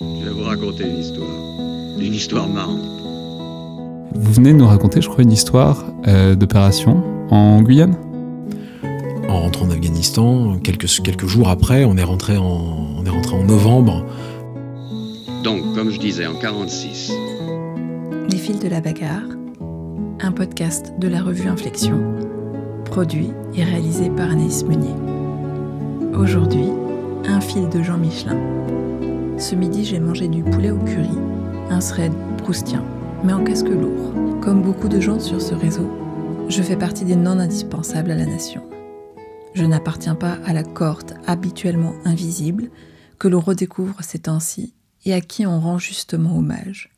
Je vais vous raconter une histoire. Une histoire marrante. Vous venez de nous raconter, je crois, une histoire euh, d'opération en Guyane? En rentrant d'Afghanistan, quelques, quelques jours après, on est rentré en, on est rentré en novembre. Donc, comme je disais, en 46, Les fils de la bagarre, un podcast de la revue Inflexion, produit et réalisé par Anaïs Meunier. Aujourd'hui, un fil de Jean Michelin. Ce midi, j'ai mangé du poulet au curry, un thread proustien, mais en casque lourd. Comme beaucoup de gens sur ce réseau, je fais partie des non indispensables à la nation. Je n'appartiens pas à la cohorte habituellement invisible que l'on redécouvre ces temps-ci et à qui on rend justement hommage.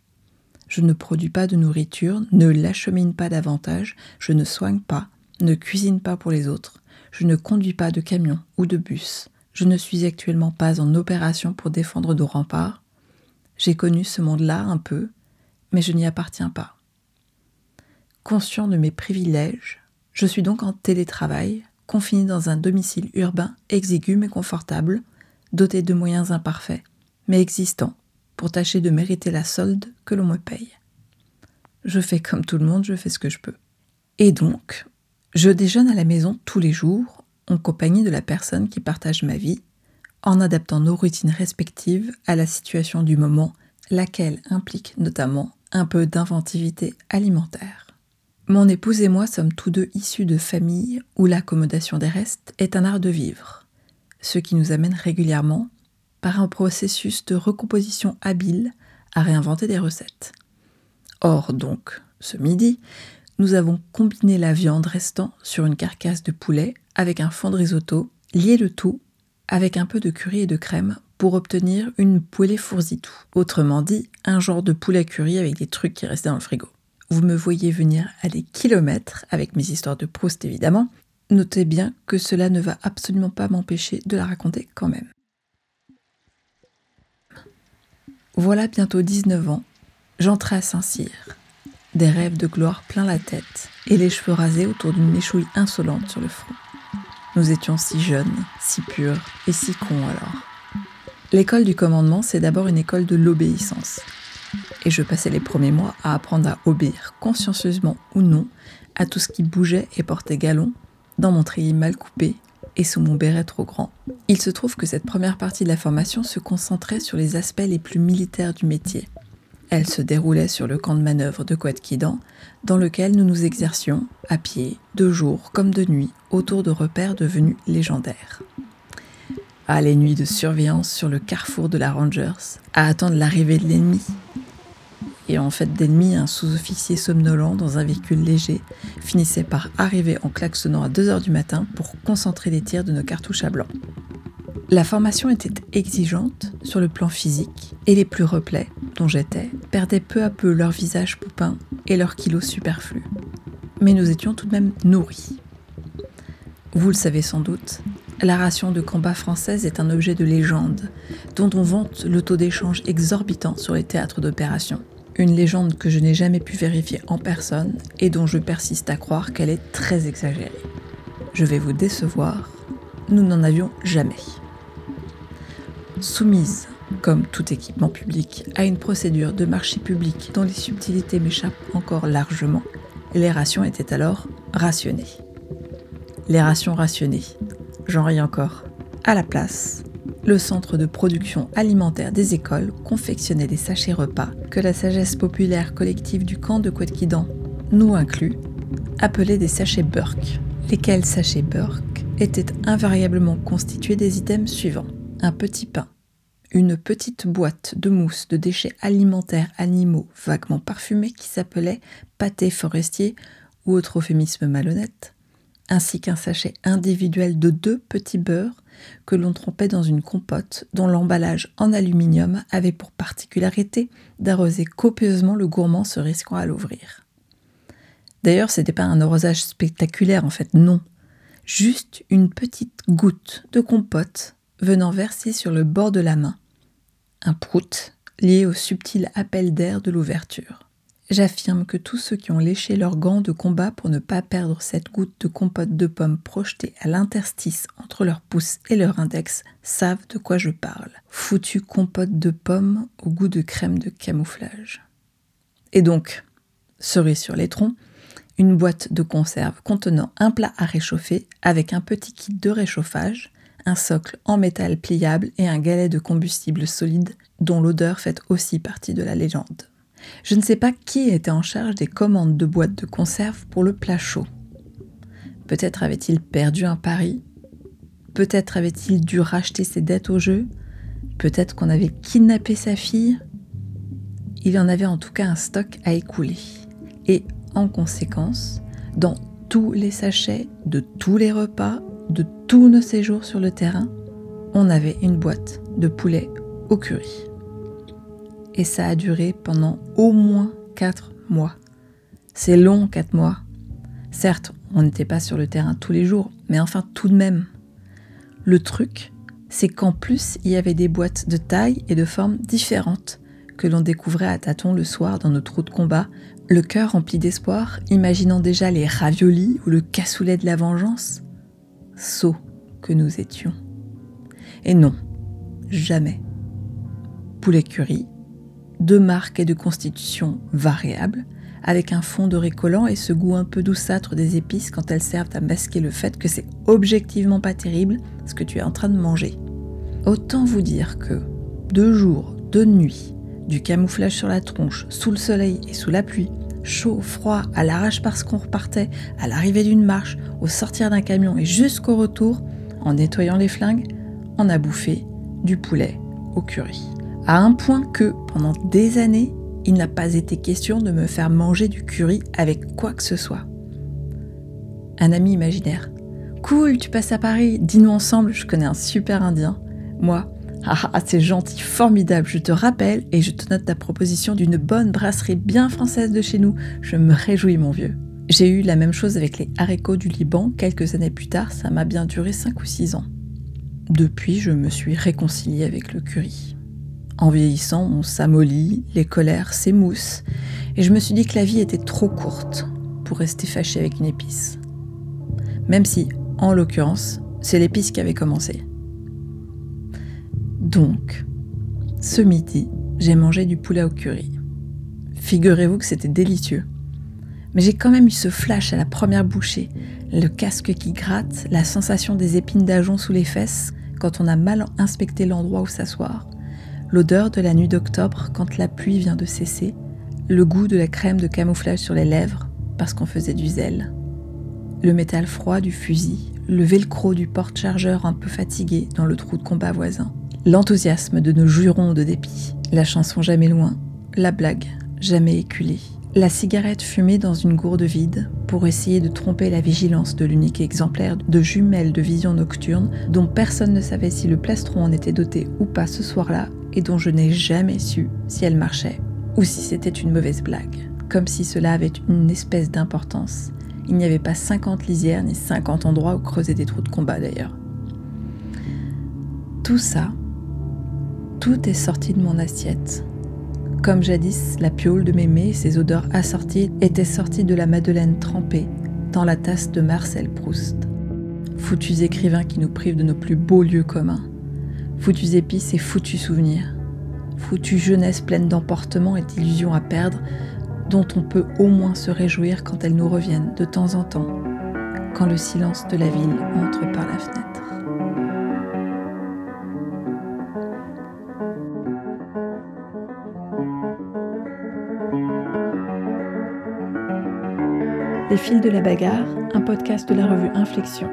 Je ne produis pas de nourriture, ne l'achemine pas davantage, je ne soigne pas, ne cuisine pas pour les autres, je ne conduis pas de camion ou de bus, je ne suis actuellement pas en opération pour défendre nos remparts. J'ai connu ce monde-là un peu, mais je n'y appartiens pas. Conscient de mes privilèges, je suis donc en télétravail, confiné dans un domicile urbain exigu mais confortable, doté de moyens imparfaits, mais existants, pour tâcher de mériter la solde que l'on me paye. Je fais comme tout le monde, je fais ce que je peux. Et donc, je déjeune à la maison tous les jours, en compagnie de la personne qui partage ma vie, en adaptant nos routines respectives à la situation du moment, laquelle implique notamment un peu d'inventivité alimentaire. Mon épouse et moi sommes tous deux issus de familles où l'accommodation des restes est un art de vivre, ce qui nous amène régulièrement, par un processus de recomposition habile, à réinventer des recettes. Or donc, ce midi, nous avons combiné la viande restant sur une carcasse de poulet avec un fond de risotto, lié le tout avec un peu de curry et de crème pour obtenir une poulet fourzitou. Autrement dit, un genre de poulet curry avec des trucs qui restaient dans le frigo. Vous me voyez venir à des kilomètres avec mes histoires de Proust évidemment. Notez bien que cela ne va absolument pas m'empêcher de la raconter quand même. Voilà bientôt 19 ans, j'entrais à Saint-Cyr. Des rêves de gloire plein la tête et les cheveux rasés autour d'une méchouille insolente sur le front. Nous étions si jeunes, si purs et si cons alors. L'école du commandement, c'est d'abord une école de l'obéissance. Et je passais les premiers mois à apprendre à obéir, consciencieusement ou non, à tout ce qui bougeait et portait galon, dans mon treillis mal coupé et sous mon béret trop grand. Il se trouve que cette première partie de la formation se concentrait sur les aspects les plus militaires du métier. Elle se déroulait sur le camp de manœuvre de Kouadkidan, dans lequel nous nous exercions, à pied, de jour comme de nuit, autour de repères devenus légendaires. Ah, les nuits de surveillance sur le carrefour de la Rangers, à attendre l'arrivée de l'ennemi. Et en fait d'ennemi, un sous-officier somnolent dans un véhicule léger finissait par arriver en klaxonnant à 2h du matin pour concentrer les tirs de nos cartouches à blanc. La formation était exigeante sur le plan physique et les plus replets, dont j'étais, perdaient peu à peu leur visage poupin et leurs kilos superflus. Mais nous étions tout de même nourris. Vous le savez sans doute, la ration de combat française est un objet de légende, dont on vante le taux d'échange exorbitant sur les théâtres d'opération. Une légende que je n'ai jamais pu vérifier en personne et dont je persiste à croire qu'elle est très exagérée. Je vais vous décevoir, nous n'en avions jamais. Soumise, comme tout équipement public, à une procédure de marché public dont les subtilités m'échappent encore largement, les rations étaient alors rationnées. Les rations rationnées, j'en ris encore. À la place, le centre de production alimentaire des écoles confectionnait des sachets repas que la sagesse populaire collective du camp de Kouadkidan, nous inclus, appelait des sachets Burke, lesquels sachets Burke étaient invariablement constitués des items suivants. Un petit pain, une petite boîte de mousse de déchets alimentaires animaux vaguement parfumés qui s'appelait pâté forestier ou autre euphémisme malhonnête, ainsi qu'un sachet individuel de deux petits beurres que l'on trempait dans une compote dont l'emballage en aluminium avait pour particularité d'arroser copieusement le gourmand se risquant à l'ouvrir. D'ailleurs, c'était pas un arrosage spectaculaire en fait, non. Juste une petite goutte de compote venant verser sur le bord de la main. Un prout lié au subtil appel d'air de l'ouverture. J'affirme que tous ceux qui ont léché leurs gants de combat pour ne pas perdre cette goutte de compote de pommes projetée à l'interstice entre leur pouce et leur index savent de quoi je parle. Foutu compote de pommes au goût de crème de camouflage. Et donc, cerise sur les troncs, une boîte de conserve contenant un plat à réchauffer avec un petit kit de réchauffage, un socle en métal pliable et un galet de combustible solide dont l'odeur fait aussi partie de la légende. Je ne sais pas qui était en charge des commandes de boîtes de conserve pour le plat chaud. Peut-être avait-il perdu un pari, peut-être avait-il dû racheter ses dettes au jeu, peut-être qu'on avait kidnappé sa fille. Il en avait en tout cas un stock à écouler. Et en conséquence, dans tous les sachets, de tous les repas, de tous nos séjours sur le terrain, on avait une boîte de poulet au curry et ça a duré pendant au moins 4 mois. C'est long 4 mois. Certes, on n'était pas sur le terrain tous les jours, mais enfin tout de même. Le truc, c'est qu'en plus, il y avait des boîtes de taille et de formes différentes que l'on découvrait à tâtons le soir dans nos trous de combat, le cœur rempli d'espoir, imaginant déjà les raviolis ou le cassoulet de la vengeance. Sots que nous étions. Et non, jamais. Poulet curry, de marque et de constitution variables, avec un fond de récollant et ce goût un peu douceâtre des épices quand elles servent à masquer le fait que c'est objectivement pas terrible ce que tu es en train de manger. Autant vous dire que deux jours, deux nuits, du camouflage sur la tronche, sous le soleil et sous la pluie, chaud, froid, à l'arrache parce qu'on repartait, à l'arrivée d'une marche, au sortir d'un camion et jusqu'au retour, en nettoyant les flingues, on a bouffé du poulet au curry à un point que, pendant des années, il n'a pas été question de me faire manger du curry avec quoi que ce soit. Un ami imaginaire. Cool, tu passes à Paris, dis-nous ensemble, je connais un super indien. Moi, ah, ah c'est gentil, formidable, je te rappelle et je te note ta proposition d'une bonne brasserie bien française de chez nous. Je me réjouis, mon vieux. J'ai eu la même chose avec les haricots du Liban quelques années plus tard, ça m'a bien duré 5 ou 6 ans. Depuis, je me suis réconciliée avec le curry. En vieillissant, on s'amollit, les colères s'émoussent, et je me suis dit que la vie était trop courte pour rester fâchée avec une épice. Même si, en l'occurrence, c'est l'épice qui avait commencé. Donc, ce midi, j'ai mangé du poulet au curry. Figurez-vous que c'était délicieux. Mais j'ai quand même eu ce flash à la première bouchée, le casque qui gratte, la sensation des épines d'ajon sous les fesses quand on a mal inspecté l'endroit où s'asseoir, l'odeur de la nuit d'octobre quand la pluie vient de cesser, le goût de la crème de camouflage sur les lèvres parce qu'on faisait du zèle, le métal froid du fusil, le velcro du porte-chargeur un peu fatigué dans le trou de combat voisin, l'enthousiasme de nos jurons de dépit, la chanson jamais loin, la blague jamais éculée, la cigarette fumée dans une gourde vide pour essayer de tromper la vigilance de l'unique exemplaire de jumelle de vision nocturne dont personne ne savait si le plastron en était doté ou pas ce soir-là et dont je n'ai jamais su si elle marchait ou si c'était une mauvaise blague, comme si cela avait une espèce d'importance. Il n'y avait pas 50 lisières ni 50 endroits où creuser des trous de combat d'ailleurs. Tout ça, tout est sorti de mon assiette. Comme jadis, la piole de mémé et ses odeurs assorties étaient sorties de la madeleine trempée dans la tasse de Marcel Proust. Foutus écrivains qui nous privent de nos plus beaux lieux communs. Foutus épices et foutus souvenirs. Foutue jeunesse pleine d'emportements et d'illusions à perdre, dont on peut au moins se réjouir quand elles nous reviennent de temps en temps, quand le silence de la ville entre par la fenêtre. Les fils de la bagarre, un podcast de la revue Inflexion.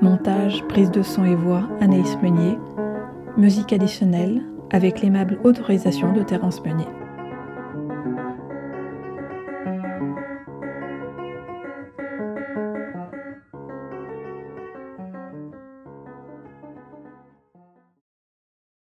Montage, prise de son et voix, Anaïs Meunier. Musique additionnelle avec l'aimable autorisation de Terence Meunier.